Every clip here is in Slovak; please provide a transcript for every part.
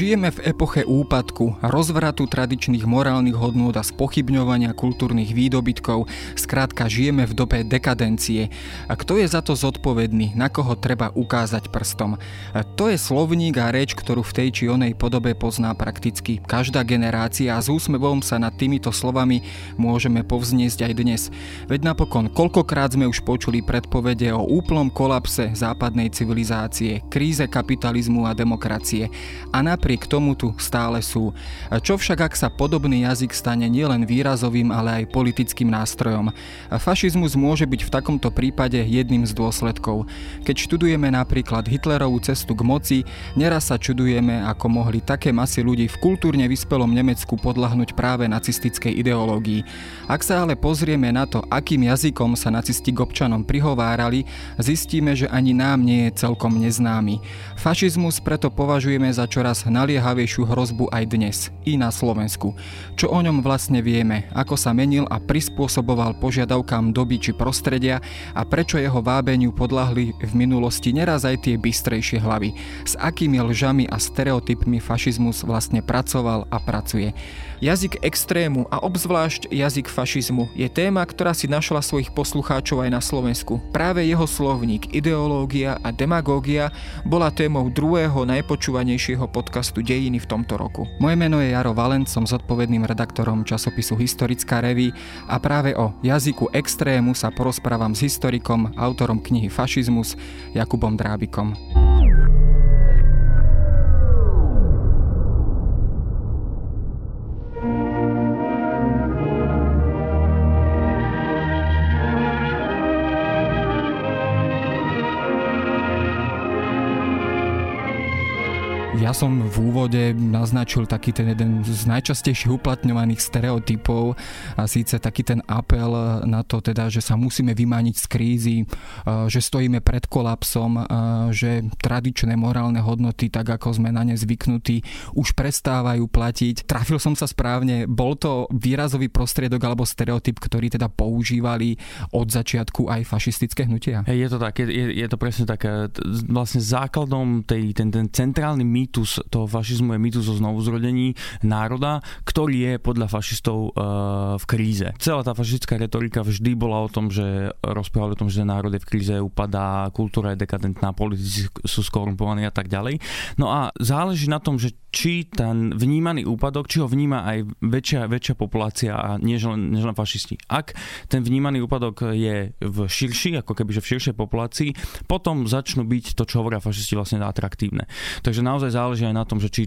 Žijeme v epoche úpadku, rozvratu tradičných morálnych hodnôt a spochybňovania kultúrnych výdobytkov. Skrátka, žijeme v dobe dekadencie. A kto je za to zodpovedný? Na koho treba ukázať prstom? A to je slovník a reč, ktorú v tej či onej podobe pozná prakticky každá generácia a s úsmevom sa nad týmito slovami môžeme povzniesť aj dnes. Veď napokon, koľkokrát sme už počuli predpovede o úplnom kolapse západnej civilizácie, kríze kapitalizmu a demokracie. A na napriek tomu tu stále sú. Čo však, ak sa podobný jazyk stane nielen výrazovým, ale aj politickým nástrojom? Fašizmus môže byť v takomto prípade jedným z dôsledkov. Keď študujeme napríklad Hitlerovú cestu k moci, neraz sa čudujeme, ako mohli také masy ľudí v kultúrne vyspelom Nemecku podľahnuť práve nacistickej ideológii. Ak sa ale pozrieme na to, akým jazykom sa nacisti k občanom prihovárali, zistíme, že ani nám nie je celkom neznámy. Fašizmus preto považujeme za čoraz naliehavejšiu hrozbu aj dnes, i na Slovensku. Čo o ňom vlastne vieme, ako sa menil a prispôsoboval požiadavkám doby či prostredia a prečo jeho vábeniu podľahli v minulosti neraz aj tie bystrejšie hlavy, s akými lžami a stereotypmi fašizmus vlastne pracoval a pracuje. Jazyk extrému a obzvlášť jazyk fašizmu je téma, ktorá si našla svojich poslucháčov aj na Slovensku. Práve jeho slovník, ideológia a demagógia bola témou druhého najpočúvanejšieho podcastu Dejiny v tomto roku. Moje meno je Jaro Valent, som zodpovedným redaktorom časopisu Historická reví a práve o jazyku extrému sa porozprávam s historikom, autorom knihy Fašizmus Jakubom Drábikom. Ja som v úvode naznačil taký ten jeden z najčastejších uplatňovaných stereotypov a síce taký ten apel na to teda, že sa musíme vymániť z krízy, že stojíme pred kolapsom, že tradičné morálne hodnoty, tak ako sme na ne zvyknutí, už prestávajú platiť. Trafil som sa správne, bol to výrazový prostriedok alebo stereotyp, ktorý teda používali od začiatku aj fašistické hnutia? Je to tak, je, je to presne tak. Vlastne základom tej, ten, ten centrálny mýtus mýtus toho fašizmu je mýtus o znovuzrodení národa, ktorý je podľa fašistov uh, v kríze. Celá tá fašistická retorika vždy bola o tom, že rozprávali o tom, že národ je v kríze, upadá, kultúra je dekadentná, politici sú skorumpovaní a tak ďalej. No a záleží na tom, že či ten vnímaný úpadok, či ho vníma aj väčšia, väčšia populácia a len, nie len fašisti. Ak ten vnímaný úpadok je v širší, ako keby že v širšej populácii, potom začnú byť to, čo hovoria fašisti, vlastne atraktívne. Takže naozaj záleží aj na tom, že či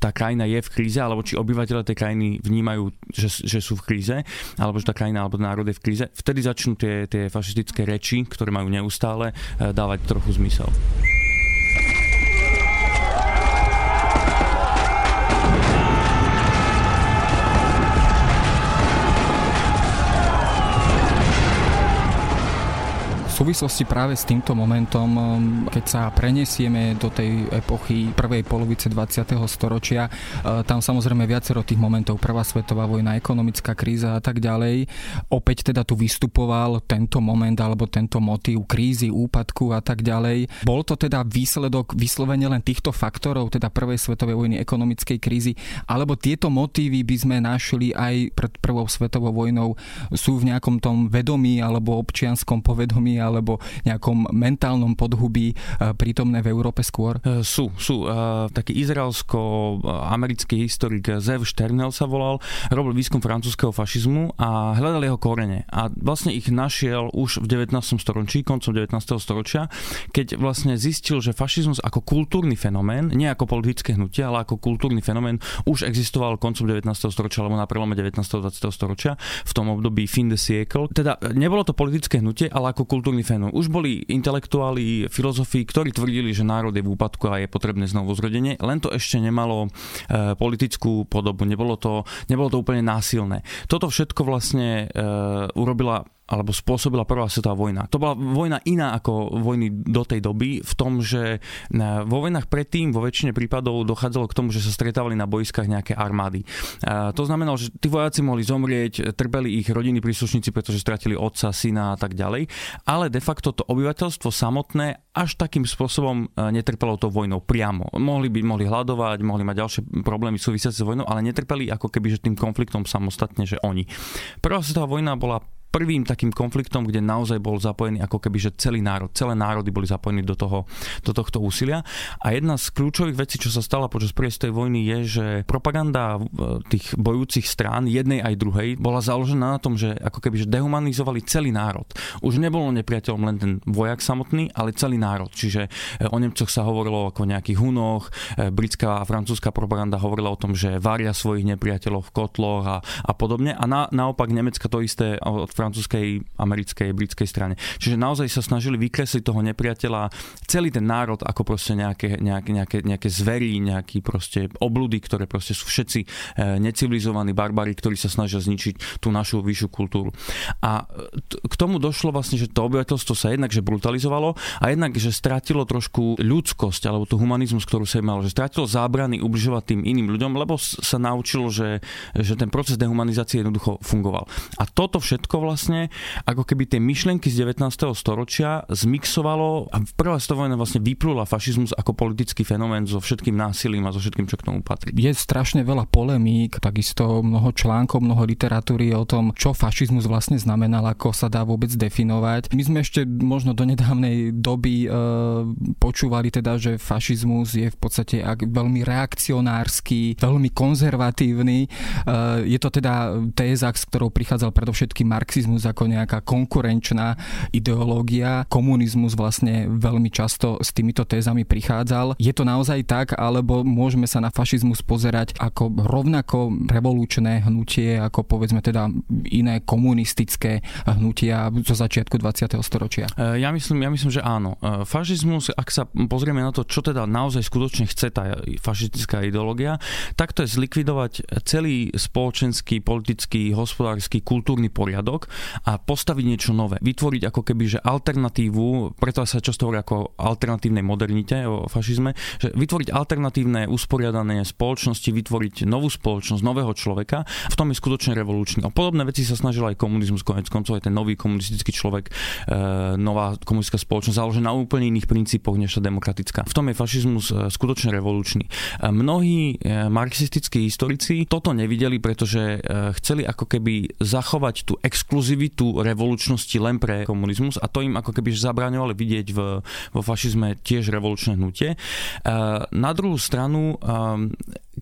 tá krajina je v kríze, alebo či obyvateľe tej krajiny vnímajú, že, že sú v kríze, alebo že tá krajina alebo národ je v kríze. Vtedy začnú tie, tie fašistické reči, ktoré majú neustále, eh, dávať trochu zmysel. Súvislosti práve s týmto momentom, um, keď sa prenesieme do tej epochy prvej polovice 20. storočia, uh, tam samozrejme viacero tých momentov, prvá svetová vojna, ekonomická kríza a tak ďalej, opäť teda tu vystupoval tento moment alebo tento motív krízy, úpadku a tak ďalej. Bol to teda výsledok vyslovene len týchto faktorov, teda prvej svetovej vojny, ekonomickej krízy, alebo tieto motívy by sme našli aj pred prvou svetovou vojnou, sú v nejakom tom vedomí alebo občianskom povedomí alebo nejakom mentálnom podhubí eh, prítomné v Európe skôr? Eh, sú, sú. Eh, taký izraelsko-americký historik Zev Šternel sa volal, robil výskum francúzského fašizmu a hľadal jeho korene. A vlastne ich našiel už v 19. storočí, koncom 19. storočia, keď vlastne zistil, že fašizmus ako kultúrny fenomén, nie ako politické hnutie, ale ako kultúrny fenomén už existoval koncom 19. storočia alebo na prelome 19. a 20. storočia v tom období fin de siècle. Teda nebolo to politické hnutie, ale ako kultúrny fenom. Už boli intelektuáli, filozofi, ktorí tvrdili, že národ je v úpadku a je potrebné znovu zrodenie, len to ešte nemalo e, politickú podobu, nebolo to, nebolo to úplne násilné. Toto všetko vlastne e, urobila alebo spôsobila prvá svetová vojna. To bola vojna iná ako vojny do tej doby v tom, že vo vojnách predtým vo väčšine prípadov dochádzalo k tomu, že sa stretávali na boiskách nejaké armády. To znamenalo, že tí vojaci mohli zomrieť, trpeli ich rodiny príslušníci, pretože stratili otca, syna a tak ďalej, ale de facto to obyvateľstvo samotné až takým spôsobom netrpelo tou vojnou priamo. Mohli by mohli hľadovať, mohli mať ďalšie problémy súvisiace s vojnou, ale netrpeli ako keby že tým konfliktom samostatne, že oni. Prvá svetová vojna bola prvým takým konfliktom, kde naozaj bol zapojený ako keby, že celý národ, celé národy boli zapojení do, toho, do tohto úsilia. A jedna z kľúčových vecí, čo sa stala počas prvej vojny, je, že propaganda tých bojúcich strán, jednej aj druhej, bola založená na tom, že ako keby že dehumanizovali celý národ. Už nebolo nepriateľom len ten vojak samotný, ale celý národ. Čiže e, o Nemcoch sa hovorilo ako o nejakých hunoch, e, britská a francúzska propaganda hovorila o tom, že varia svojich nepriateľov v kotloch a, a podobne. A na, naopak Nemecka to isté od francúzskej, americkej, britskej strane. Čiže naozaj sa snažili vykresliť toho nepriateľa, celý ten národ ako proste nejaké, nejaké, nejaké, nejaké zvery, nejaký proste obludy, ktoré proste sú všetci e, necivilizovaní barbari, ktorí sa snažia zničiť tú našu vyššiu kultúru. A k tomu došlo vlastne, že to obyvateľstvo sa jednak že brutalizovalo a jednak, že stratilo trošku ľudskosť alebo tú humanizmus, ktorú sa malo, že stratilo zábrany ubližovať tým iným ľuďom, lebo sa naučilo, že, že ten proces dehumanizácie jednoducho fungoval. A toto všetko vlastne vlastne ako keby tie myšlienky z 19. storočia zmixovalo a prvá svetová vlastne vyplula fašizmus ako politický fenomén so všetkým násilím a so všetkým, čo k tomu patrí. Je strašne veľa polemík, takisto mnoho článkov, mnoho literatúry o tom, čo fašizmus vlastne znamenal, ako sa dá vôbec definovať. My sme ešte možno do nedávnej doby e, počúvali teda, že fašizmus je v podstate ak veľmi reakcionársky, veľmi konzervatívny. E, je to teda téza, s ktorou prichádzal predovšetkým Marxizmus marxizmus ako nejaká konkurenčná ideológia. Komunizmus vlastne veľmi často s týmito tézami prichádzal. Je to naozaj tak, alebo môžeme sa na fašizmus pozerať ako rovnako revolučné hnutie, ako povedzme teda iné komunistické hnutia zo začiatku 20. storočia? E, ja myslím, ja myslím, že áno. E, fašizmus, ak sa pozrieme na to, čo teda naozaj skutočne chce tá fašistická ideológia, tak to je zlikvidovať celý spoločenský, politický, hospodársky, kultúrny poriadok a postaviť niečo nové. Vytvoriť ako keby, že alternatívu, preto sa často hovorí ako alternatívnej modernite o fašizme, že vytvoriť alternatívne usporiadané spoločnosti, vytvoriť novú spoločnosť, nového človeka, v tom je skutočne revolučný. A podobné veci sa snažil aj komunizmus, konec koncov aj ten nový komunistický človek, e, nová komunistická spoločnosť založená na úplne iných princípoch než tá demokratická. V tom je fašizmus e, skutočne revolučný. E, mnohí marxistickí historici toto nevideli, pretože chceli ako keby zachovať tú exkluzivitu exkluzivitu revolučnosti len pre komunizmus a to im ako keby zabraňovali vidieť v, vo fašizme tiež revolučné hnutie. Na druhú stranu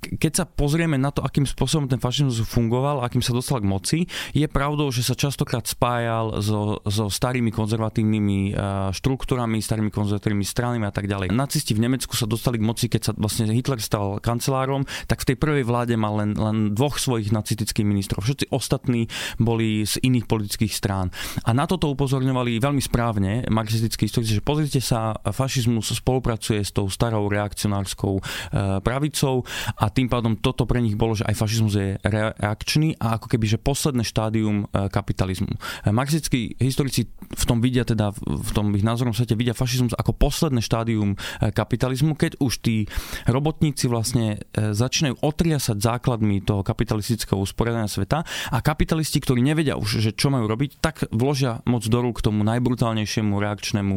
keď sa pozrieme na to, akým spôsobom ten fašizmus fungoval, akým sa dostal k moci, je pravdou, že sa častokrát spájal so, so starými konzervatívnymi eh, štruktúrami, starými konzervatívnymi stranami a tak ďalej. Nacisti v Nemecku sa dostali k moci, keď sa vlastne Hitler stal kancelárom, tak v tej prvej vláde mal len, len dvoch svojich nacistických ministrov. Všetci ostatní boli z iných politických strán. A na toto upozorňovali veľmi správne marxistickí historici, že pozrite sa, fašizmus spolupracuje s tou starou reakcionárskou eh, pravicou a tým pádom toto pre nich bolo, že aj fašizmus je reakčný a ako keby, že posledné štádium e, kapitalizmu. E, marxistickí historici v tom vidia teda, v tom ich názorom svete vidia fašizmus ako posledné štádium e, kapitalizmu, keď už tí robotníci vlastne začínajú otriasať základmi toho kapitalistického usporiadania sveta a kapitalisti, ktorí nevedia už, že čo majú robiť, tak vložia moc do rúk tomu najbrutálnejšiemu reakčnému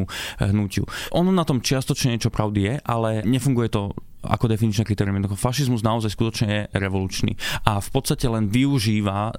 hnutiu. Ono na tom čiastočne niečo pravdy je, ale nefunguje to ako definičné kritérium. Fašizmus naozaj skutočne je revolučný a v podstate len využíva uh,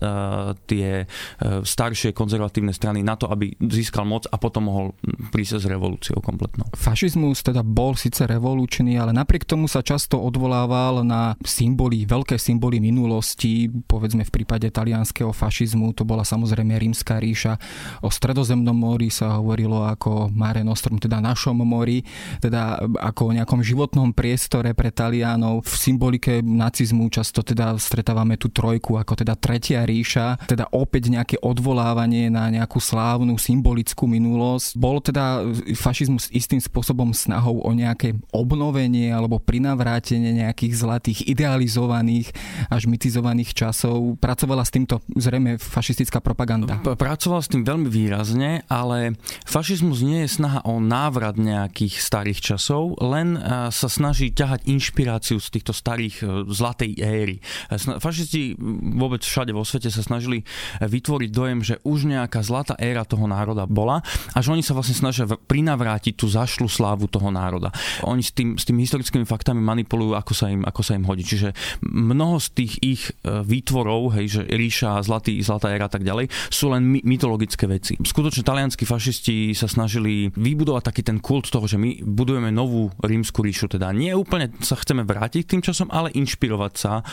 tie uh, staršie konzervatívne strany na to, aby získal moc a potom mohol prísť s revolúciou kompletnou. Fašizmus teda bol síce revolučný, ale napriek tomu sa často odvolával na symboly, veľké symboly minulosti, povedzme v prípade talianského fašizmu, to bola samozrejme rímska ríša. O stredozemnom mori sa hovorilo ako Mare Nostrum, teda našom mori, teda ako o nejakom životnom priestore pre Talianov. V symbolike nacizmu často teda stretávame tú trojku ako teda tretia ríša, teda opäť nejaké odvolávanie na nejakú slávnu symbolickú minulosť. Bolo teda fašizmus istým spôsobom snahou o nejaké obnovenie alebo prinavrátenie nejakých zlatých idealizovaných až mytizovaných časov. Pracovala s týmto zrejme fašistická propaganda. Pracovala s tým veľmi výrazne, ale fašizmus nie je snaha o návrat nejakých starých časov, len e, sa snaží ťahať inšpiráciu z týchto starých e, zlatej éry. E, fašisti vôbec všade vo svete sa snažili vytvoriť dojem, že už nejaká zlatá éra toho národa bola a že oni sa vlastne snažia prinavrátiť tú zašlu slávu toho národa. Oni s, tým, s tými historickými faktami manipulujú, ako sa im, ako sa im hodí. Čiže mnoho z tých ich výtvorov, hej, že ríša, zlatý, zlatá éra a tak ďalej, sú len mytologické veci. Skutočne talianskí fašisti sa snažili vybudovať taký ten kult toho, že my budujeme novú rímsku ríšu. Teda nie úplne sa chceme vrátiť k tým časom, ale inšpirovať sa e,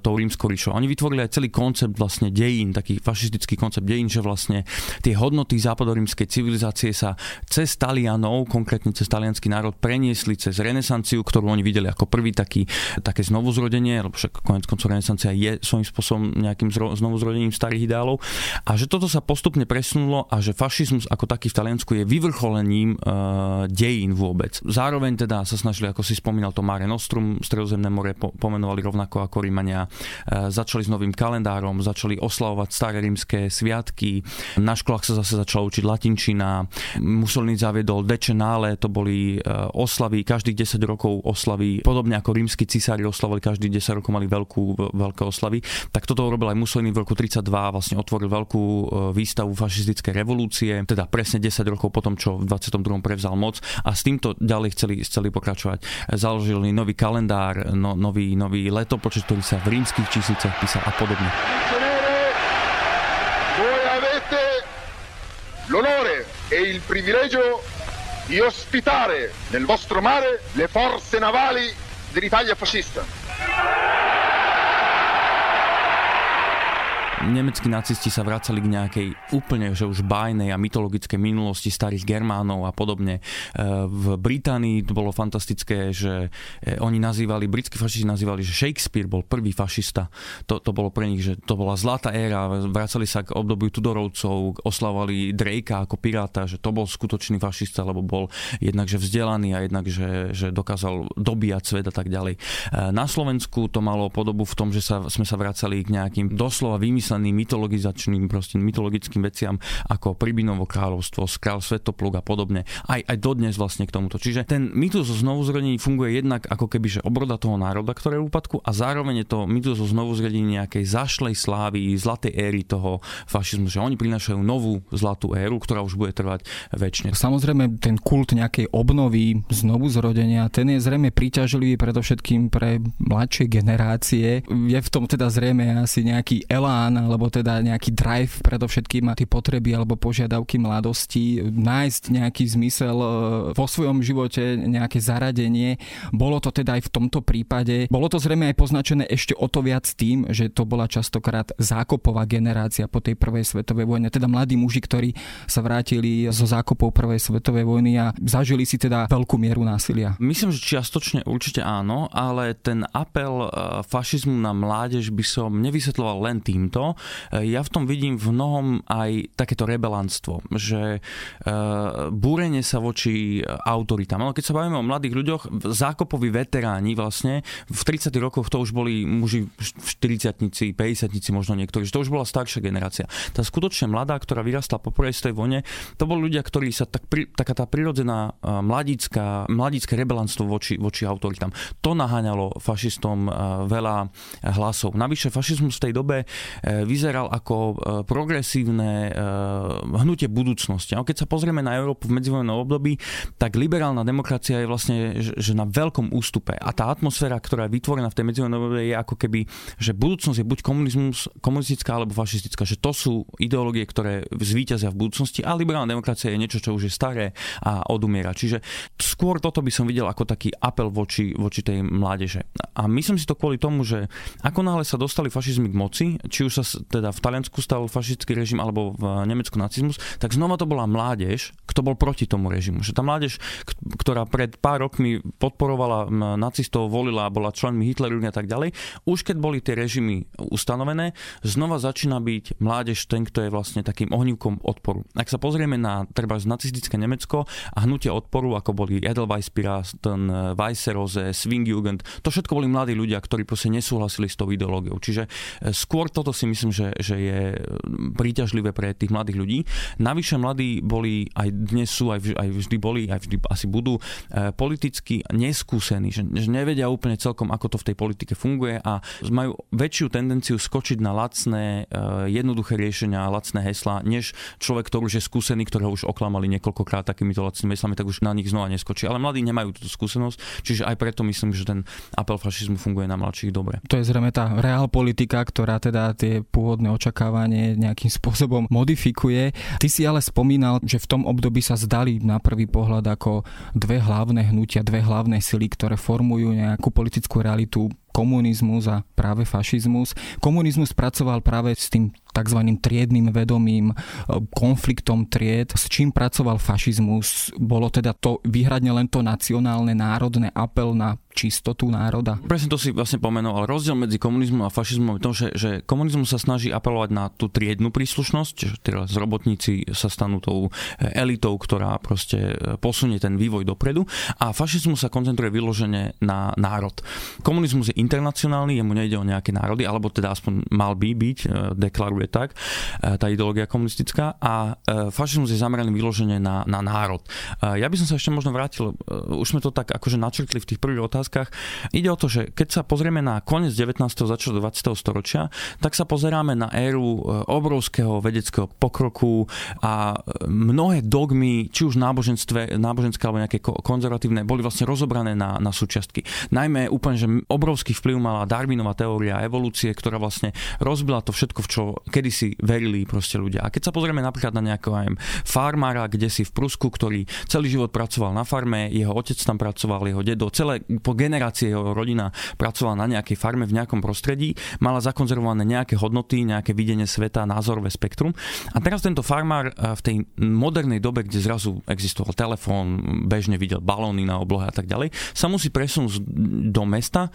tou rímskou ríšou. Oni vytvorili aj celý koncept vlastne dejín, taký fašistický koncept dejín, že vlastne tie hodnoty západorímskej civilizácie sa cez Talianov, konkrétne cez talianský národ, preniesli cez renesanciu, ktorú oni videli ako prvý taký, také znovuzrodenie, lebo však konec koncov renesancia je svojím spôsobom nejakým znovuzrodením starých ideálov. A že toto sa postupne presunulo a že fašizmus ako taký v Taliansku je vyvrcholením uh, dejín vôbec. Zároveň teda sa snažili, ako si spomínal, to Mare Nostrum, Stredozemné more po, pomenovali rovnako ako Rímania. Uh, začali s novým kalendárom, začali oslavovať staré rímske sviatky. Na školách sa zase začala učiť latinčina. Mussolini zaviedol Decenale, to boli uh, oslavy, každých 10 rokov oslavy, podobne ako rímsky cisári oslavovali každých 10 rokov mali veľkú, veľké oslavy. Tak toto urobil aj Mussolini v roku 32, vlastne otvoril veľkú výstavu fašistickej revolúcie, teda presne 10 rokov potom, čo v 22. prevzal moc a s týmto ďalej chceli, chceli pokračovať. Založili nový kalendár, no, nový, nový letopočet, ktorý sa v rímskych číslicach písal a podobne. l'onore e il privilegio di ospitare nel vostro mare le forze navali dell'Italia fascista. Nemeckí nacisti sa vracali k nejakej úplne že už bájnej a mytologickej minulosti starých Germánov a podobne. E, v Británii to bolo fantastické, že e, oni nazývali, britskí fašisti nazývali, že Shakespeare bol prvý fašista. To, to bolo pre nich, že to bola zlatá éra, vracali sa k obdobiu Tudorovcov, oslavovali Drakea ako piráta, že to bol skutočný fašista, lebo bol jednak že vzdelaný a jednak, že, že dokázal dobíjať svet a tak ďalej. E, na Slovensku to malo podobu v tom, že sa, sme sa vracali k nejakým doslova vymysleným vymysleným mytologizačným, proste mytologickým veciam ako Pribinovo kráľovstvo, Král Svetopluk a podobne. Aj, aj dodnes vlastne k tomuto. Čiže ten mýtus o znovuzrodení funguje jednak ako keby že obroda toho národa, ktoré je v úpadku a zároveň je to mýtus o znovuzrodení nejakej zašlej slávy, zlatej éry toho fašizmu, že oni prinášajú novú zlatú éru, ktorá už bude trvať väčšine. Samozrejme ten kult nejakej obnovy, znovu zrodenia, ten je zrejme príťažlivý predovšetkým pre mladšie generácie. Je v tom teda zrejme asi nejaký elán alebo teda nejaký drive predovšetkým a tie potreby alebo požiadavky mladosti, nájsť nejaký zmysel e, vo svojom živote, nejaké zaradenie. Bolo to teda aj v tomto prípade. Bolo to zrejme aj poznačené ešte o to viac tým, že to bola častokrát zákopová generácia po tej prvej svetovej vojne, teda mladí muži, ktorí sa vrátili zo zákopov prvej svetovej vojny a zažili si teda veľkú mieru násilia. Myslím, že čiastočne určite áno, ale ten apel e, fašizmu na mládež by som nevysvetloval len týmto, E, ja v tom vidím v mnohom aj takéto rebelantstvo, že e, búrenie sa voči autoritám. Ale keď sa bavíme o mladých ľuďoch, zákopoví veteráni vlastne, v 30 rokoch to už boli muži v 40 50 možno niektorí, že to už bola staršia generácia. Tá skutočne mladá, ktorá vyrastla po prvej svojej vojne, to boli ľudia, ktorí sa tak, taká tá prirodzená mladícka, mladícke rebelantstvo voči, voči autoritám. To naháňalo fašistom veľa hlasov. Navyše fašizmus v tej dobe vyzeral ako e, progresívne e, hnutie budúcnosti. A keď sa pozrieme na Európu v medzivojnom období, tak liberálna demokracia je vlastne že na veľkom ústupe. A tá atmosféra, ktorá je vytvorená v tej medzivojnom období, je ako keby, že budúcnosť je buď komunizmus, komunistická alebo fašistická. Že to sú ideológie, ktoré zvíťazia v budúcnosti a liberálna demokracia je niečo, čo už je staré a odumiera. Čiže skôr toto by som videl ako taký apel voči, voči tej mládeže. A myslím si to kvôli tomu, že ako náhle sa dostali fašizmy k moci, či už sa teda v Taliansku stal fašistický režim alebo v Nemecku nacizmus, tak znova to bola mládež, kto bol proti tomu režimu. Že tá mládež, ktorá pred pár rokmi podporovala nacistov, volila, bola členmi Hitleru a tak ďalej, už keď boli tie režimy ustanovené, znova začína byť mládež ten, kto je vlastne takým ohnívkom odporu. Ak sa pozrieme na treba nacistické Nemecko a hnutie odporu, ako boli Edelweiss ten Weisserose, Swingjugend, to všetko boli mladí ľudia, ktorí proste nesúhlasili s tou ideológiou. Čiže e, skôr toto si myslím, že, že je príťažlivé pre tých mladých ľudí. Navyše mladí boli, aj dnes sú, aj, aj vždy boli, aj vždy asi budú e, politicky neskúsení, že, že nevedia úplne celkom, ako to v tej politike funguje a majú väčšiu tendenciu skočiť na lacné, e, jednoduché riešenia, lacné hesla, než človek, ktorý už je skúsený, ktorého už oklamali niekoľkokrát takýmito lacnými heslami, tak už na nich znova neskočí. Ale mladí nemajú túto skúsenosť, čiže aj preto myslím, že ten apel fašizmu funguje na mladších dobre. To je zrejme tá reál politika, ktorá teda tie pôvodné očakávanie nejakým spôsobom modifikuje. Ty si ale spomínal, že v tom období sa zdali na prvý pohľad ako dve hlavné hnutia, dve hlavné sily, ktoré formujú nejakú politickú realitu komunizmus a práve fašizmus. Komunizmus pracoval práve s tým tzv. triednym vedomím, e, konfliktom tried. S čím pracoval fašizmus? Bolo teda to vyhradne len to nacionálne, národné apel na čistotu národa? Presne to si vlastne pomenoval. Rozdiel medzi komunizmom a fašizmom je to, že, že komunizmus sa snaží apelovať na tú triednu príslušnosť, teraz robotníci sa stanú tou elitou, ktorá proste posunie ten vývoj dopredu a fašizmus sa koncentruje vyložene na národ. Komunizmus je internacionálny, jemu nejde o nejaké národy, alebo teda aspoň mal by byť, e, deklaruje tak, e, tá ideológia komunistická a e, fašizmus je zameraný vyložene na, na národ. Ja by som sa ešte možno vrátil, už sme to tak akože načrtli v tých prvých otázkach, otázkach. Ide o to, že keď sa pozrieme na koniec 19. začiatok 20. storočia, tak sa pozeráme na éru e, obrovského vedeckého pokroku a e, mnohé dogmy, či už náboženstve, náboženské alebo nejaké konzervatívne, boli vlastne rozobrané na, na súčiastky. Najmä úplne, že obrovský vplyv mala Darwinová teória evolúcie, ktorá vlastne rozbila to všetko, v čo kedysi verili proste ľudia. A keď sa pozrieme napríklad na nejakého aj farmára, kde si v Prusku, ktorý celý život pracoval na farme, jeho otec tam pracoval, jeho dedo, celé po generácie jeho rodina pracovala na nejakej farme v nejakom prostredí, mala zakonzervované nejaké hodnoty, nejaké videnie sveta, názorové spektrum. A teraz tento farmár eh, v tej modernej dobe, kde zrazu existoval telefón, bežne videl balóny na oblohe a tak ďalej, sa musí presunúť do mesta.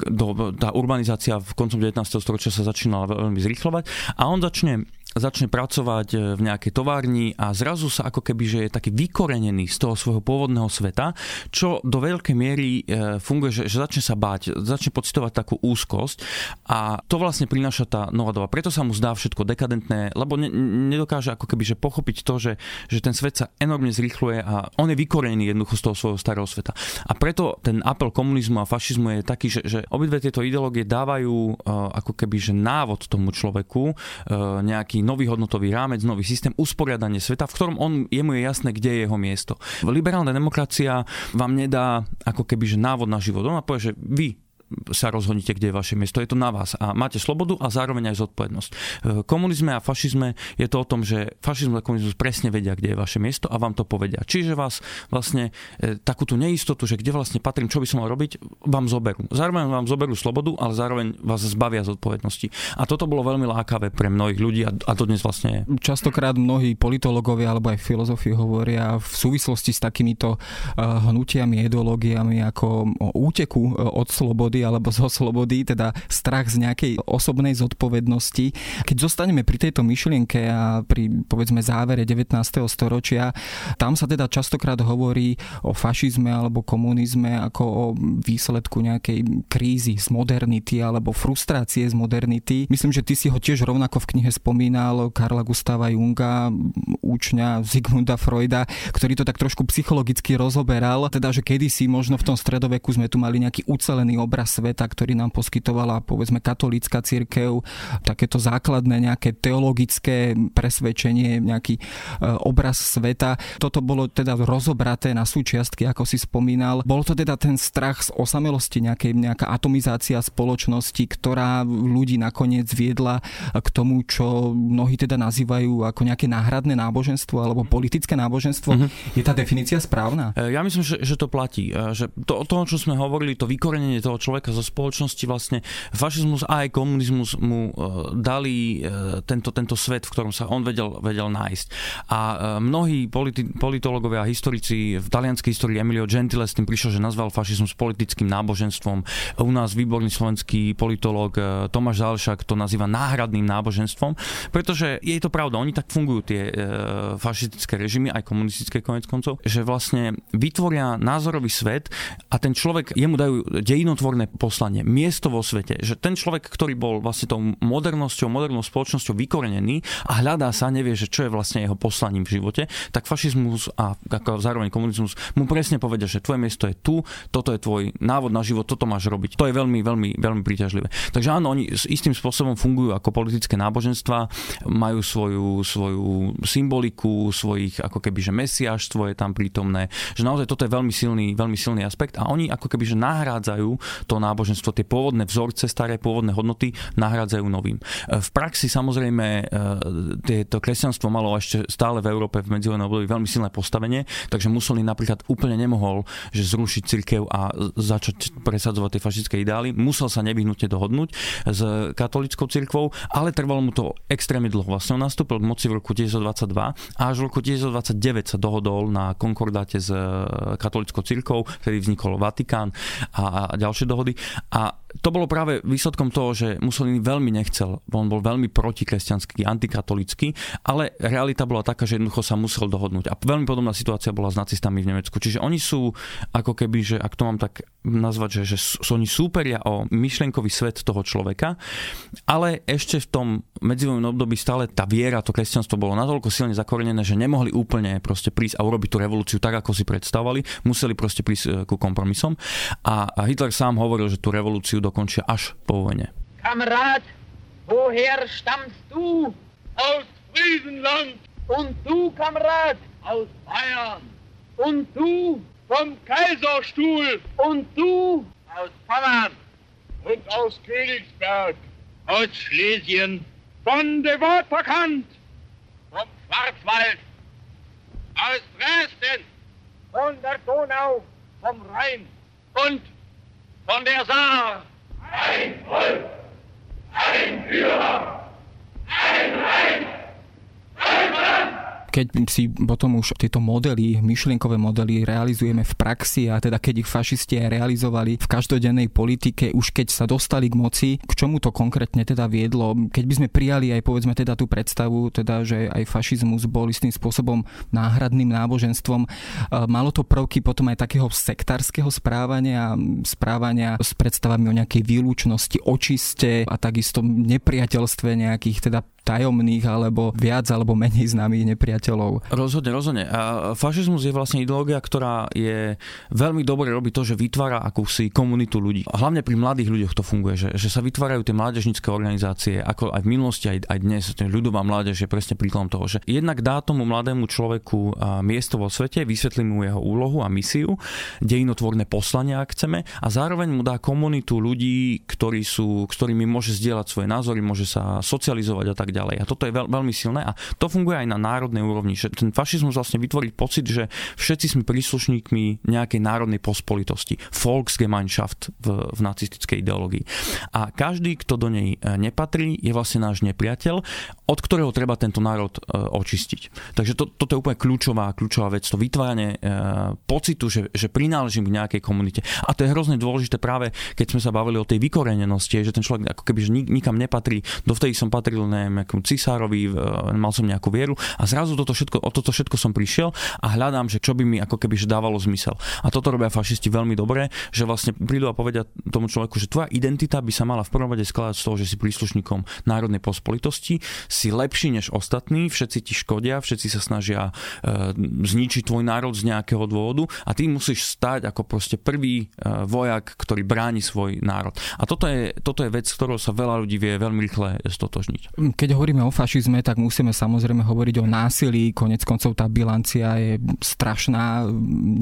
Do, tá urbanizácia v koncom 19. storočia sa začínala veľmi zrýchlovať a on začne začne pracovať e, v nejakej továrni a zrazu sa ako keby, že je taký vykorenený z toho svojho pôvodného sveta, čo do veľkej miery e, funguje, že, že začne sa báť, začne pocitovať takú úzkosť a to vlastne prináša tá nová doba. Preto sa mu zdá všetko dekadentné, lebo ne, nedokáže ako keby, že pochopiť to, že, že ten svet sa enormne zrýchluje a on je vykorenený jednoducho z toho svojho starého sveta. A preto ten apel komunizmu a fašizmu je taký, že, že obidve tieto ideológie dávajú uh, ako keby, že návod tomu človeku, uh, nový hodnotový rámec, nový systém, usporiadanie sveta, v ktorom on, jemu je jasné, kde je jeho miesto. Liberálna demokracia vám nedá ako keby že návod na život. Ona povie, že vy sa rozhodnite, kde je vaše miesto. Je to na vás a máte slobodu a zároveň aj zodpovednosť. V komunizme a fašizme je to o tom, že fašizmus a komunizmus presne vedia, kde je vaše miesto a vám to povedia. Čiže vás vlastne e, takú tú neistotu, že kde vlastne patrím, čo by som mal robiť, vám zoberú. Zároveň vám zoberú slobodu, ale zároveň vás zbavia zodpovednosti. A toto bolo veľmi lákavé pre mnohých ľudí a, to dnes vlastne je. Častokrát mnohí politológovia alebo aj filozofi hovoria v súvislosti s takýmito uh, hnutiami, ideológiami ako o úteku e, od slobody alebo zo slobody, teda strach z nejakej osobnej zodpovednosti. Keď zostaneme pri tejto myšlienke a pri povedzme závere 19. storočia, tam sa teda častokrát hovorí o fašizme alebo komunizme ako o výsledku nejakej krízy z modernity alebo frustrácie z modernity. Myslím, že ty si ho tiež rovnako v knihe spomínal Karla Gustava Junga, účňa Zigmunda Freuda, ktorý to tak trošku psychologicky rozoberal, teda že kedysi možno v tom stredoveku sme tu mali nejaký ucelený obraz sveta, ktorý nám poskytovala povedzme katolícka církev, takéto základné nejaké teologické presvedčenie, nejaký e, obraz sveta. Toto bolo teda rozobraté na súčiastky, ako si spomínal. Bol to teda ten strach z osamelosti, nejakej, nejaká atomizácia spoločnosti, ktorá ľudí nakoniec viedla k tomu, čo mnohí teda nazývajú ako nejaké náhradné náboženstvo alebo politické náboženstvo. Mm-hmm. Je tá definícia správna? E, ja myslím, že, že to platí. E, že to, o tom, čo sme hovorili, to vykorenenie toho človeka človeka zo spoločnosti vlastne fašizmus a aj komunizmus mu dali tento, tento svet, v ktorom sa on vedel, vedel nájsť. A mnohí politi- politológovia a historici v talianskej histórii Emilio Gentile s tým prišiel, že nazval fašizmus politickým náboženstvom. U nás výborný slovenský politológ Tomáš Zálšak to nazýva náhradným náboženstvom, pretože je to pravda, oni tak fungujú tie e, fašistické režimy, aj komunistické konec koncov, že vlastne vytvoria názorový svet a ten človek, jemu dajú dejinotvorné poslanie, miesto vo svete, že ten človek, ktorý bol vlastne tou modernosťou, modernou spoločnosťou vykorenený a hľadá sa, nevie, že čo je vlastne jeho poslaním v živote, tak fašizmus a ako zároveň komunizmus mu presne povedia, že tvoje miesto je tu, toto je tvoj návod na život, toto máš robiť. To je veľmi, veľmi, veľmi príťažlivé. Takže áno, oni istým spôsobom fungujú ako politické náboženstva, majú svoju, svoju symboliku, svojich ako keby, že mesiaštvo je tam prítomné, že naozaj toto je veľmi silný, veľmi silný aspekt a oni ako keby, že nahrádzajú to náboženstvo, tie pôvodné vzorce, staré pôvodné hodnoty nahrádzajú novým. V praxi samozrejme e, to kresťanstvo malo ešte stále v Európe v medzivojnom období veľmi silné postavenie, takže Mussolini napríklad úplne nemohol že zrušiť cirkev a začať presadzovať tie fašistické ideály. Musel sa nevyhnutne dohodnúť s katolickou cirkvou, ale trvalo mu to extrémne dlho. Vlastne on nastúpil k moci v roku 1922 a až v roku 1929 sa dohodol na konkordáte s e, katolickou cirkvou, ktorý vznikol Vatikán a, a ďalšie dohody. A to bolo práve výsledkom toho, že Mussolini veľmi nechcel, on bol veľmi protikresťanský, antikatolický, ale realita bola taká, že jednoducho sa musel dohodnúť. A veľmi podobná situácia bola s nacistami v Nemecku. Čiže oni sú ako keby, že ak to mám tak nazvať, že, že sú, oni súperia o myšlienkový svet toho človeka, ale ešte v tom medzivojnom období stále tá viera, to kresťanstvo bolo natoľko silne zakorenené, že nemohli úplne proste prísť a urobiť tú revolúciu tak, ako si predstavovali, museli proste prísť e, ku kompromisom. A Hitler sám hovoril, že tú revolúciu dokončia až po vojne. Kamarát, woher stammst du? Aus Friesenland. Und du, Kamerad? Aus Bayern. Und du? Vom Kaiserstuhl. Und du? Aus Pommern. Und aus Königsberg. Aus Schlesien. Von Devoterkant. Vom Schwarzwald. Aus Dresden. Von der Donau. Vom Rhein. Und von der Saar. Ein Volk, ein Führer, ein Reich, ein Land. Keď si potom už tieto modely, myšlienkové modely realizujeme v praxi a teda keď ich fašisti aj realizovali v každodennej politike, už keď sa dostali k moci, k čomu to konkrétne teda viedlo? Keď by sme prijali aj povedzme teda tú predstavu, teda, že aj fašizmus bol istým spôsobom náhradným náboženstvom, malo to prvky potom aj takého sektárskeho správania, správania s predstavami o nejakej výlučnosti, očiste a takisto nepriateľstve nejakých teda tajomných alebo viac alebo menej známych nepriateľov. Rozhodne, rozhodne. A fašizmus je vlastne ideológia, ktorá je veľmi dobre robí to, že vytvára akúsi komunitu ľudí. A hlavne pri mladých ľuďoch to funguje, že, že sa vytvárajú tie mládežnícke organizácie, ako aj v minulosti, aj, aj dnes. Ľudová mládež je presne príkladom toho, že jednak dá tomu mladému človeku miesto vo svete, vysvetlí mu jeho úlohu a misiu, dejinotvorné poslania, ak chceme, a zároveň mu dá komunitu ľudí, ktorí sú, ktorými môže zdieľať svoje názory, môže sa socializovať a tak tak ďalej. A toto je veľ, veľmi silné a to funguje aj na národnej úrovni. Že ten fašizmus vlastne vytvorí pocit, že všetci sme príslušníkmi nejakej národnej pospolitosti. Volksgemeinschaft v, v nacistickej ideológii. A každý, kto do nej e, nepatrí, je vlastne náš nepriateľ, od ktorého treba tento národ e, očistiť. Takže to, toto je úplne kľúčová, kľúčová vec, to vytváranie e, pocitu, že, že prináležím k nejakej komunite. A to je hrozne dôležité práve, keď sme sa bavili o tej vykorenenosti, že ten človek ako keby že nikam nepatrí, dovtedy som patril, neviem, nejakom cisárovi, mal som nejakú vieru a zrazu toto všetko, o toto všetko som prišiel a hľadám, že čo by mi ako keby že dávalo zmysel. A toto robia fašisti veľmi dobre, že vlastne prídu a povedia tomu človeku, že tvoja identita by sa mala v prvom rade skladať z toho, že si príslušníkom národnej pospolitosti, si lepší než ostatní, všetci ti škodia, všetci sa snažia e, zničiť tvoj národ z nejakého dôvodu a ty musíš stať ako proste prvý e, vojak, ktorý bráni svoj národ. A toto je, toto je vec, ktorou sa veľa ľudí vie veľmi rýchle stotožniť. Keď keď hovoríme o fašizme, tak musíme samozrejme hovoriť o násilí. Konec koncov tá bilancia je strašná.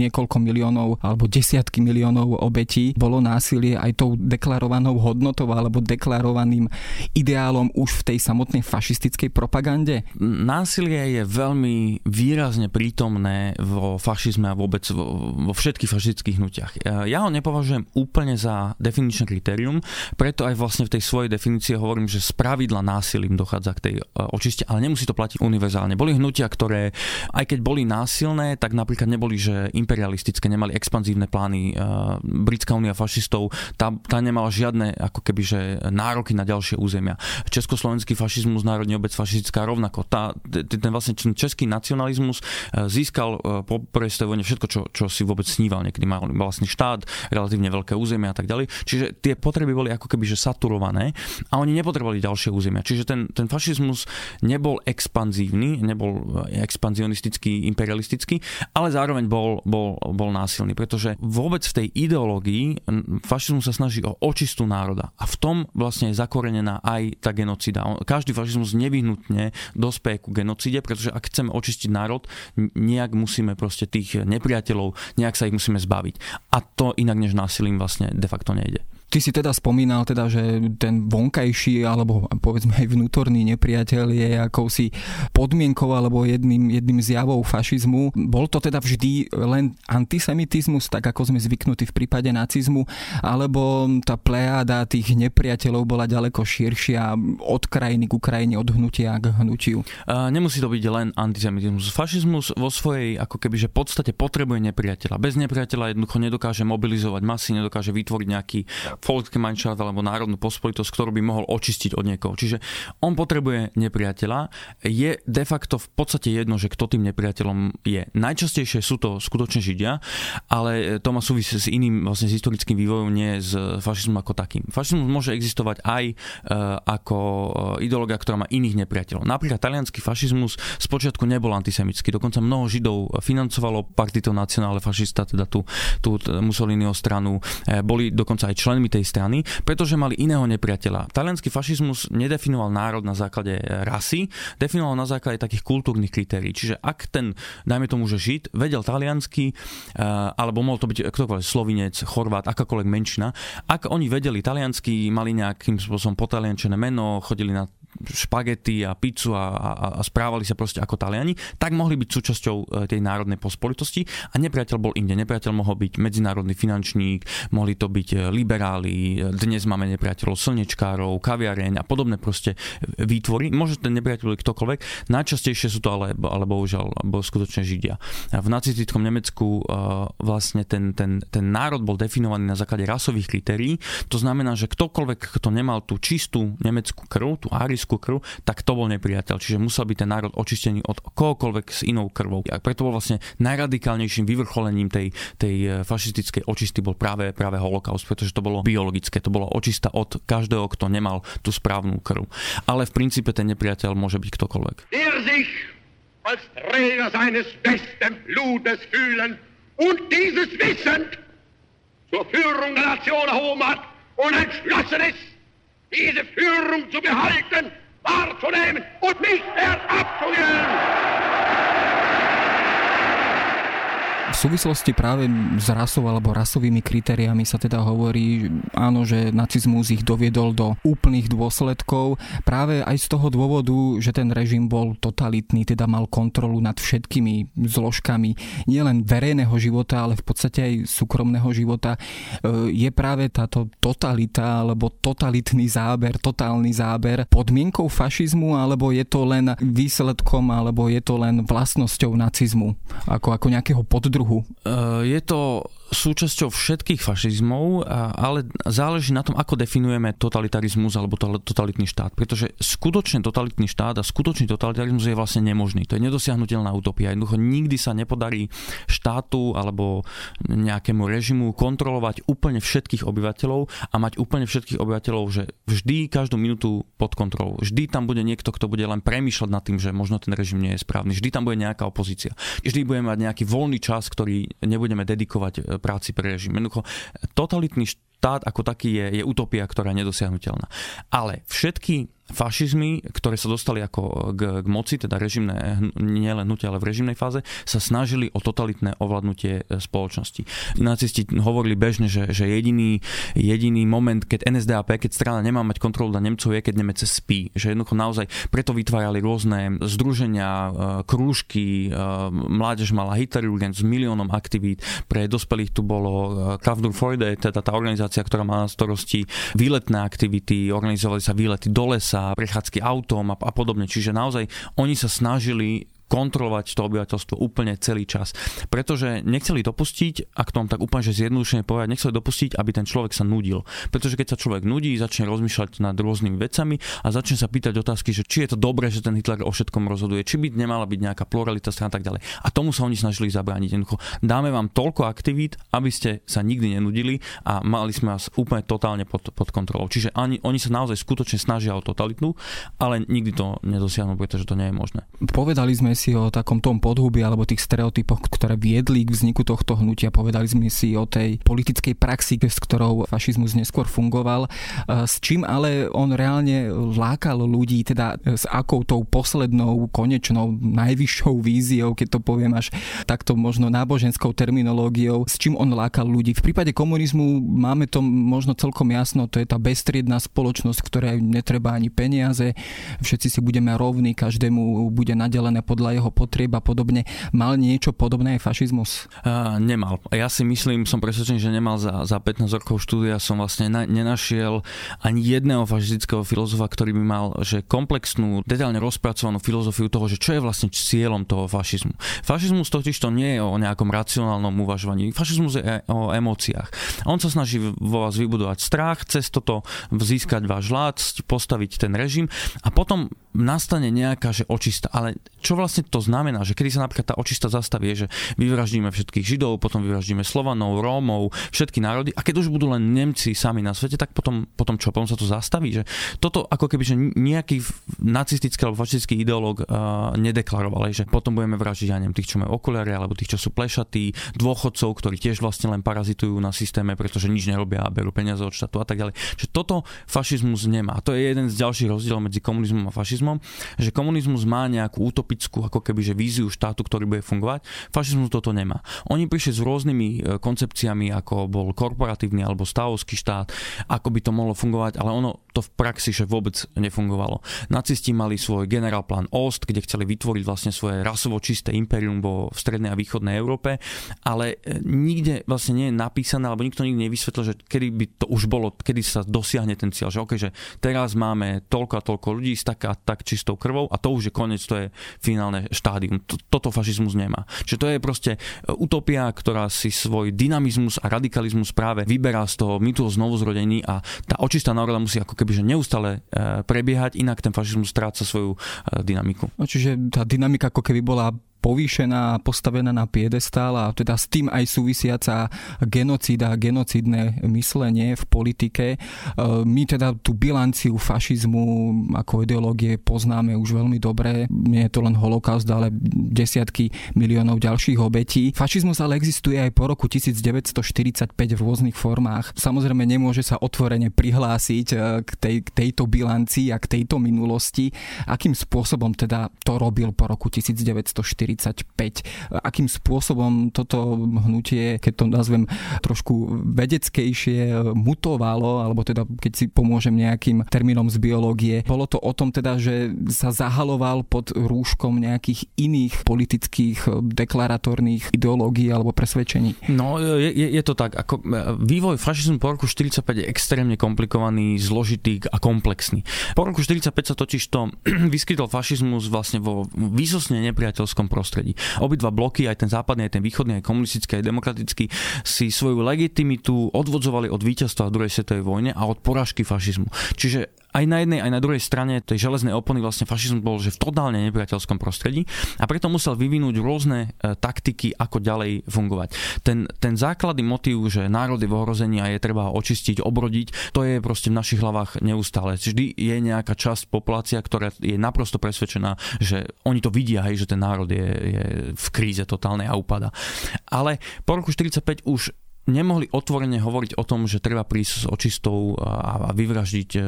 Niekoľko miliónov alebo desiatky miliónov obetí bolo násilie aj tou deklarovanou hodnotou alebo deklarovaným ideálom už v tej samotnej fašistickej propagande? Násilie je veľmi výrazne prítomné vo fašizme a vôbec vo, vo všetkých fašistických hnutiach. Ja ho nepovažujem úplne za definičné kritérium, preto aj vlastne v tej svojej definícii hovorím, že z pravidla násilím dochádza k tej e, očiste, ale nemusí to platiť univerzálne. Boli hnutia, ktoré aj keď boli násilné, tak napríklad neboli, že imperialistické, nemali expanzívne plány. E, Britská únia fašistov, tá, tá nemala žiadne ako keby, že nároky na ďalšie územia. Československý fašizmus, národný obec fašistická rovnako. Tá, ten vlastne český nacionalizmus e, získal po prvej vojne všetko, čo, čo si vôbec sníval. Niekedy mal vlastný štát, relatívne veľké územia a tak ďalej. Čiže tie potreby boli ako keby že saturované a oni nepotrebovali ďalšie územia. Čiže ten, ten fašizmus nebol expanzívny, nebol expanzionistický, imperialistický, ale zároveň bol, bol, bol násilný, pretože vôbec v tej ideológii fašizmus sa snaží o očistu národa a v tom vlastne je zakorenená aj tá genocida. Každý fašizmus nevyhnutne dospeje ku genocide, pretože ak chceme očistiť národ, nejak musíme proste tých nepriateľov, nejak sa ich musíme zbaviť. A to inak než násilím vlastne de facto nejde. Ty si teda spomínal, teda, že ten vonkajší alebo povedzme aj vnútorný nepriateľ je akousi podmienkou alebo jedným, jedným zjavou fašizmu. Bol to teda vždy len antisemitizmus, tak ako sme zvyknutí v prípade nacizmu, alebo tá plejáda tých nepriateľov bola ďaleko širšia od krajiny k Ukrajine, od hnutia k hnutiu? Nemusí to byť len antisemitizmus. Fašizmus vo svojej ako keby, že podstate potrebuje nepriateľa. Bez nepriateľa jednoducho nedokáže mobilizovať masy, nedokáže vytvoriť nejaký Volksgemeinschaft alebo národnú pospolitosť, ktorú by mohol očistiť od niekoho. Čiže on potrebuje nepriateľa. Je de facto v podstate jedno, že kto tým nepriateľom je. Najčastejšie sú to skutočne Židia, ale to má súvisí s iným vlastne s historickým vývojom, nie s fašizmom ako takým. Fašizmus môže existovať aj e, ako e, ideológia, ktorá má iných nepriateľov. Napríklad talianský fašizmus spočiatku nebol antisemický, dokonca mnoho Židov financovalo Partito Nacionale fašista, teda tú, tú Mussoliniho stranu. E, boli dokonca aj členmi tej strany, pretože mali iného nepriateľa. Talianský fašizmus nedefinoval národ na základe rasy, definoval na základe takých kultúrnych kritérií. Čiže ak ten, dajme tomu, že Žid vedel taliansky, eh, alebo mohol to byť ktokoľvek slovinec, chorvát, akákoľvek menšina, ak oni vedeli taliansky, mali nejakým spôsobom potaliančené meno, chodili na špagety a pizzu a, a, a správali sa proste ako Taliani, tak mohli byť súčasťou e, tej národnej pospolitosti a nepriateľ bol inde. Nepriateľ mohol byť medzinárodný finančník, mohli to byť e, liberáli, dnes máme nepriateľov slnečkárov, kaviareň a podobné proste výtvory. Môže ten nepriateľ ktokoľvek. Najčastejšie sú to ale, ale bohužiaľ bol skutočne Židia. V nacistickom Nemecku uh, vlastne ten, ten, ten národ bol definovaný na základe rasových kritérií. To znamená, že ktokoľvek, kto nemal tú čistú nemeckú krv, tú fašistickú krv, tak to bol nepriateľ. Čiže musel byť ten národ očistený od kohokoľvek s inou krvou. A preto bol vlastne najradikálnejším vyvrcholením tej, tej e, fašistickej očisty bol práve, práve holokaust, pretože to bolo biologické, to bolo očista od každého, kto nemal tú správnu krv. Ale v princípe ten nepriateľ môže byť ktokoľvek. Diese Führung zu behalten, wahrzunehmen und nicht mehr abzugeben. V súvislosti práve s rasou alebo rasovými kritériami sa teda hovorí, áno, že nacizmus ich doviedol do úplných dôsledkov práve aj z toho dôvodu, že ten režim bol totalitný, teda mal kontrolu nad všetkými zložkami nielen verejného života, ale v podstate aj súkromného života. E, je práve táto totalita alebo totalitný záber, totálny záber podmienkou fašizmu alebo je to len výsledkom alebo je to len vlastnosťou nacizmu ako, ako nejakého poddruhu druhu? Eh, je to súčasťou všetkých fašizmov, ale záleží na tom, ako definujeme totalitarizmus alebo totalitný štát. Pretože skutočne totalitný štát a skutočný totalitarizmus je vlastne nemožný. To je nedosiahnutelná utopia. Jednoducho nikdy sa nepodarí štátu alebo nejakému režimu kontrolovať úplne všetkých obyvateľov a mať úplne všetkých obyvateľov, že vždy každú minútu pod kontrolou. Vždy tam bude niekto, kto bude len premýšľať nad tým, že možno ten režim nie je správny. Vždy tam bude nejaká opozícia. Vždy budeme mať nejaký voľný čas, ktorý nebudeme dedikovať e, práci pre režim. Jednoducho, totalitný štát ako taký je, je utopia, ktorá je nedosiahnutelná. Ale všetky fašizmy, ktoré sa dostali ako k, k moci, teda režimné, nielen hnutie, ale v režimnej fáze, sa snažili o totalitné ovládnutie e, spoločnosti. Nacisti hovorili bežne, že, že jediný, jediný moment, keď NSDAP, keď strana nemá mať kontrolu na Nemcov, je, keď Nemec spí. Že jednoducho naozaj preto vytvárali rôzne združenia, e, krúžky, e, mládež mala Hitlerjugend s miliónom aktivít, pre dospelých tu bolo Kraft Freude, teda tá organizácia, ktorá má na starosti výletné aktivity, organizovali sa výlety do lesa, prechádzky autom a, a podobne. Čiže naozaj oni sa snažili kontrolovať to obyvateľstvo úplne celý čas. Pretože nechceli dopustiť, ak tom tak úplne že zjednodušene povedať, nechceli dopustiť, aby ten človek sa nudil. Pretože keď sa človek nudí, začne rozmýšľať nad rôznymi vecami a začne sa pýtať otázky, že či je to dobré, že ten Hitler o všetkom rozhoduje, či by nemala byť nejaká pluralita strana a tak ďalej. A tomu sa oni snažili zabrániť. Jednoducho, dáme vám toľko aktivít, aby ste sa nikdy nenudili a mali sme vás úplne totálne pod, pod kontrolou. Čiže ani, oni sa naozaj skutočne snažia o totalitu, ale nikdy to nedosiahnu, pretože to nie je možné. Povedali sme si o takom tom podhubi alebo tých stereotypoch, ktoré viedli k vzniku tohto hnutia. Povedali sme si o tej politickej praxi, s ktorou fašizmus neskôr fungoval. E, s čím ale on reálne lákal ľudí, teda s akou tou poslednou, konečnou, najvyššou víziou, keď to poviem až takto možno náboženskou terminológiou, s čím on lákal ľudí. V prípade komunizmu máme to možno celkom jasno, to je tá bestriedná spoločnosť, ktorej netreba ani peniaze, všetci si budeme rovní, každému bude nadelené podľa podľa jeho potrieb a podobne. Mal niečo podobné aj fašizmus? Uh, nemal. Ja si myslím, som presvedčený, že nemal za, za 15 rokov štúdia som vlastne na, nenašiel ani jedného fašistického filozofa, ktorý by mal že komplexnú, detálne rozpracovanú filozofiu toho, že čo je vlastne cieľom toho fašizmu. Fašizmus totiž to nie je o nejakom racionálnom uvažovaní. Fašizmus je o emóciách. On sa snaží vo vás vybudovať strach, cez toto získať váš vlád, postaviť ten režim a potom nastane nejaká že očista. Ale čo vlastne to znamená? Že kedy sa napríklad tá očista zastaví, že vyvraždíme všetkých Židov, potom vyvraždíme Slovanov, Rómov, všetky národy a keď už budú len Nemci sami na svete, tak potom, potom čo? Potom sa to zastaví? Že toto ako keby, že nejaký nacistický alebo fašistický ideológ uh, nedeklaroval, že potom budeme vražiť, ja neviem, tých, čo majú okuliare, alebo tých, čo sú plešatí, dôchodcov, ktorí tiež vlastne len parazitujú na systéme, pretože nič nerobia a berú peniaze od štátu a tak ďalej. Že toto fašizmus nemá. To je jeden z ďalších rozdielov medzi komunizmom a fašizmom že komunizmus má nejakú utopickú ako keby že víziu štátu, ktorý bude fungovať. Fašizmus toto nemá. Oni prišli s rôznymi e, koncepciami, ako bol korporatívny alebo stavovský štát, ako by to mohlo fungovať, ale ono to v praxi že vôbec nefungovalo. Nacisti mali svoj generálplán Ost, kde chceli vytvoriť vlastne svoje rasovo čisté imperium vo v strednej a východnej Európe, ale e, nikde vlastne nie je napísané, alebo nikto nikdy nevysvetlil, že kedy by to už bolo, kedy sa dosiahne ten cieľ, že, okay, že teraz máme toľko a toľko ľudí s tak tak čistou krvou a to už je koniec, to je finálne štádium. Toto fašizmus nemá. Čiže to je proste e, utopia, ktorá si svoj dynamizmus a radikalizmus práve vyberá z toho mytu znovuzrodení a tá očistá národa musí ako keby že neustále e, prebiehať, inak ten fašizmus stráca svoju e, dynamiku. No, čiže tá dynamika ako keby bola povýšená postavená na piedestál a teda s tým aj súvisiaca genocída, genocidné myslenie v politike. E, my teda tú bilanciu fašizmu ako ideológie poznáme už veľmi dobre. Nie je to len holokaust, ale desiatky miliónov ďalších obetí. Fašizmus ale existuje aj po roku 1945 v rôznych formách. Samozrejme nemôže sa otvorene prihlásiť e, k, tej, k tejto bilancii a k tejto minulosti. Akým spôsobom teda to robil po roku 1945? 45. Akým spôsobom toto hnutie, keď to nazvem trošku vedeckejšie, mutovalo, alebo teda keď si pomôžem nejakým termínom z biológie, bolo to o tom teda, že sa zahaloval pod rúškom nejakých iných politických deklaratórnych ideológií alebo presvedčení? No, je, je to tak. Ako, vývoj fašizmu po roku 45 je extrémne komplikovaný, zložitý a komplexný. Po roku 45 sa totiž to vyskytol fašizmus vlastne vo výsosne nepriateľskom prostredí. Obidva bloky, aj ten západný, aj ten východný, aj komunistický, aj demokratický, si svoju legitimitu odvodzovali od víťazstva v druhej svetovej vojne a od porážky fašizmu. Čiže aj na jednej, aj na druhej strane tej železnej opony vlastne fašizmus bol že v totálne nepriateľskom prostredí a preto musel vyvinúť rôzne e, taktiky, ako ďalej fungovať. Ten, ten základný motív, že národ je v ohrození a je treba očistiť, obrodiť, to je proste v našich hlavách neustále. Vždy je nejaká časť populácia, ktorá je naprosto presvedčená, že oni to vidia, hej, že ten národ je, je v kríze totálnej a upada. Ale po roku 45 už nemohli otvorene hovoriť o tom, že treba prísť s očistou a vyvraždiť e,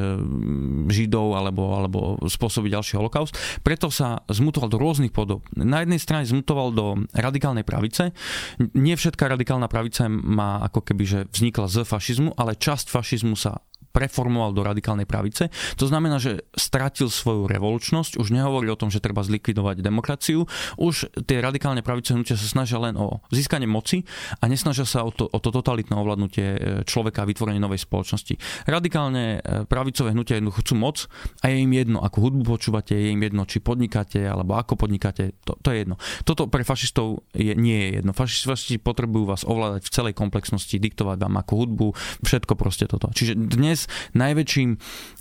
Židov alebo, alebo spôsobiť ďalší holokaust. Preto sa zmutoval do rôznych podob. Na jednej strane zmutoval do radikálnej pravice. Nie všetká radikálna pravica má ako keby, že vznikla z fašizmu, ale časť fašizmu sa preformoval do radikálnej pravice. To znamená, že stratil svoju revolučnosť, už nehovorí o tom, že treba zlikvidovať demokraciu, už tie radikálne pravice hnutia sa snažia len o získanie moci a nesnažia sa o to, o to totalitné ovládnutie e, človeka a vytvorenie novej spoločnosti. Radikálne e, pravicové hnutia jednoducho chcú moc a je im jedno, ako hudbu počúvate, je im jedno, či podnikáte alebo ako podnikáte, to, to je jedno. Toto pre fašistov je, nie je jedno. Fašisti potrebujú vás ovládať v celej komplexnosti, diktovať vám ako hudbu, všetko proste toto. Čiže dnes dnes najväčším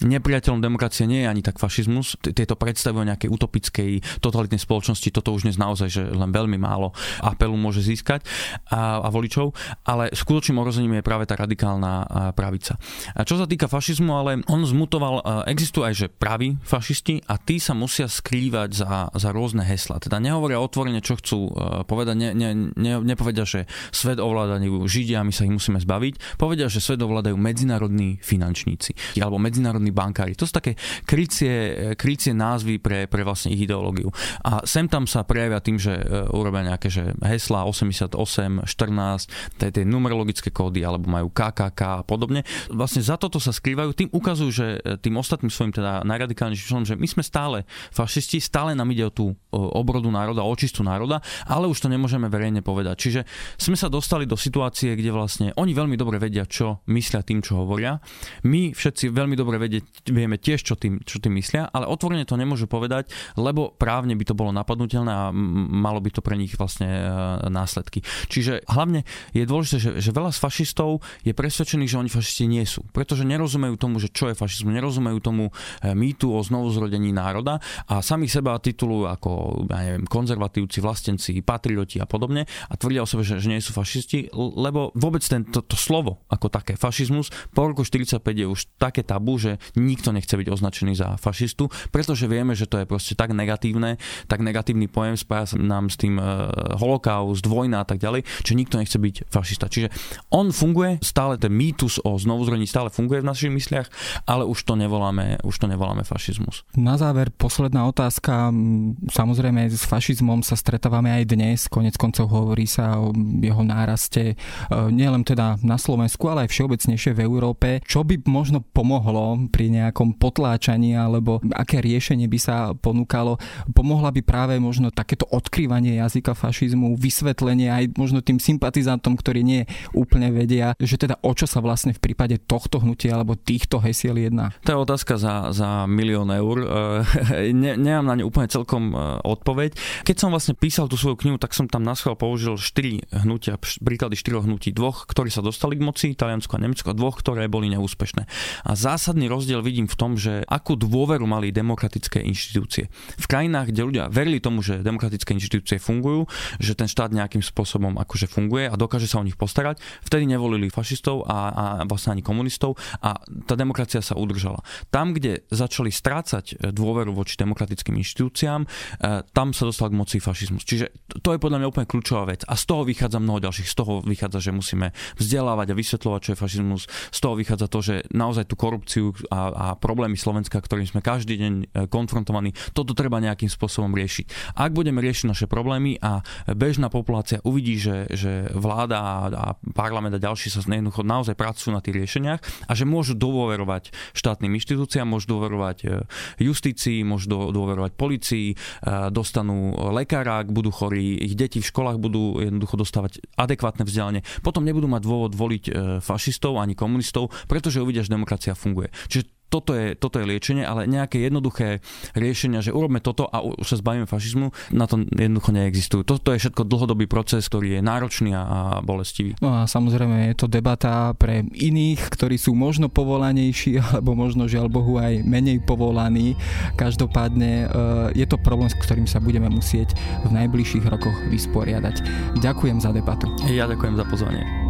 nepriateľom demokracie nie je ani tak fašizmus. Tieto predstavy o nejakej utopickej totalitnej spoločnosti, toto už dnes naozaj, že len veľmi málo apelu môže získať a, a voličov, ale skutočným ohrozením je práve tá radikálna pravica. A čo sa týka fašizmu, ale on zmutoval, existujú aj že praví fašisti a tí sa musia skrývať za, za rôzne hesla. Teda nehovoria otvorene, čo chcú povedať, ne, ne, ne, nepovedia, že svet ovládajú Židia my sa ich musíme zbaviť. Povedia, že svet ovládajú medzinárodní finanční finančníci alebo medzinárodní bankári. To sú také krycie, krycie názvy pre, pre vlastne ich ideológiu. A sem tam sa prejavia tým, že e, urobia nejaké že heslá 88, 14, tie, tie numerologické kódy alebo majú KKK a podobne. Vlastne za toto sa skrývajú, tým ukazujú, že e, tým ostatným svojim teda najradikálnejším členom, že my sme stále fašisti, stále nám ide o tú obrodu národa, očistu národa, ale už to nemôžeme verejne povedať. Čiže sme sa dostali do situácie, kde vlastne oni veľmi dobre vedia, čo myslia tým, čo hovoria. My všetci veľmi dobre vedieť, vieme tiež, čo tým, čo tým myslia, ale otvorene to nemôžu povedať, lebo právne by to bolo napadnutelné a malo by to pre nich vlastne e, následky. Čiže hlavne je dôležité, že, že veľa z fašistov je presvedčených, že oni fašisti nie sú, pretože nerozumejú tomu, že čo je fašizmus, nerozumejú tomu e, mýtu o znovuzrodení národa a sami seba titulujú ako ja neviem, konzervatívci, vlastenci, patrioti a podobne a tvrdia o sebe, že, že nie sú fašisti, lebo vôbec tento to slovo ako také fašizmus po roku 45 je už také tabu, že nikto nechce byť označený za fašistu, pretože vieme, že to je proste tak negatívne, tak negatívny pojem spája nám s tým e, holokaust, vojna a tak ďalej, že nikto nechce byť fašista. Čiže on funguje, stále ten mýtus o znovuzrodení stále funguje v našich mysliach, ale už to nevoláme, už to nevoláme fašizmus. Na záver posledná otázka. Samozrejme s fašizmom sa stretávame aj dnes, konec koncov hovorí sa o jeho náraste e, nielen teda na Slovensku, ale aj všeobecnejšie v Európe. Čo by možno pomohlo pri nejakom potláčaní alebo aké riešenie by sa ponúkalo? Pomohla by práve možno takéto odkrývanie jazyka fašizmu, vysvetlenie aj možno tým sympatizantom, ktorí nie úplne vedia, že teda o čo sa vlastne v prípade tohto hnutia alebo týchto hesiel jedná? To je otázka za, za milión eur. E, ne, nemám na ňu úplne celkom e, odpoveď. Keď som vlastne písal tú svoju knihu, tak som tam na použil štyri hnutia, príklady štyroch hnutí. Dvoch, ktorí sa dostali k moci, Taliansko a Nemecko, a dvoch, ktoré boli neúspešné úspešné. A zásadný rozdiel vidím v tom, že akú dôveru mali demokratické inštitúcie. V krajinách, kde ľudia verili tomu, že demokratické inštitúcie fungujú, že ten štát nejakým spôsobom akože funguje a dokáže sa o nich postarať, vtedy nevolili fašistov a, a vlastne ani komunistov a tá demokracia sa udržala. Tam, kde začali strácať dôveru voči demokratickým inštitúciám, eh, tam sa dostal k moci fašizmus. Čiže to je podľa mňa úplne kľúčová vec. A z toho vychádza mnoho ďalších. Z toho vychádza, že musíme vzdelávať a vysvetľovať, čo je fašizmus. Z toho vychádza to, že naozaj tú korupciu a, a problémy Slovenska, ktorým sme každý deň e, konfrontovaní, toto treba nejakým spôsobom riešiť. Ak budeme riešiť naše problémy a bežná populácia uvidí, že, že vláda a parlament a ďalší sa jednoducho naozaj pracujú na tých riešeniach a že môžu dôverovať štátnym inštitúciám, môžu dôverovať e, justícii, môžu dôverovať policii, e, dostanú lekára, ak budú chorí, ich deti v školách budú jednoducho dostávať adekvátne vzdelanie. Potom nebudú mať dôvod voliť fašistov ani komunistov, pretože uvidia, že demokracia funguje. Čiže toto je, toto je liečenie, ale nejaké jednoduché riešenia, že urobme toto a už sa zbavíme fašizmu, na to jednoducho neexistujú. Toto je všetko dlhodobý proces, ktorý je náročný a bolestivý. No a samozrejme je to debata pre iných, ktorí sú možno povolanejší, alebo možno žiaľ Bohu aj menej povolaní. Každopádne e, je to problém, s ktorým sa budeme musieť v najbližších rokoch vysporiadať. Ďakujem za debatu. Ja ďakujem za pozvanie.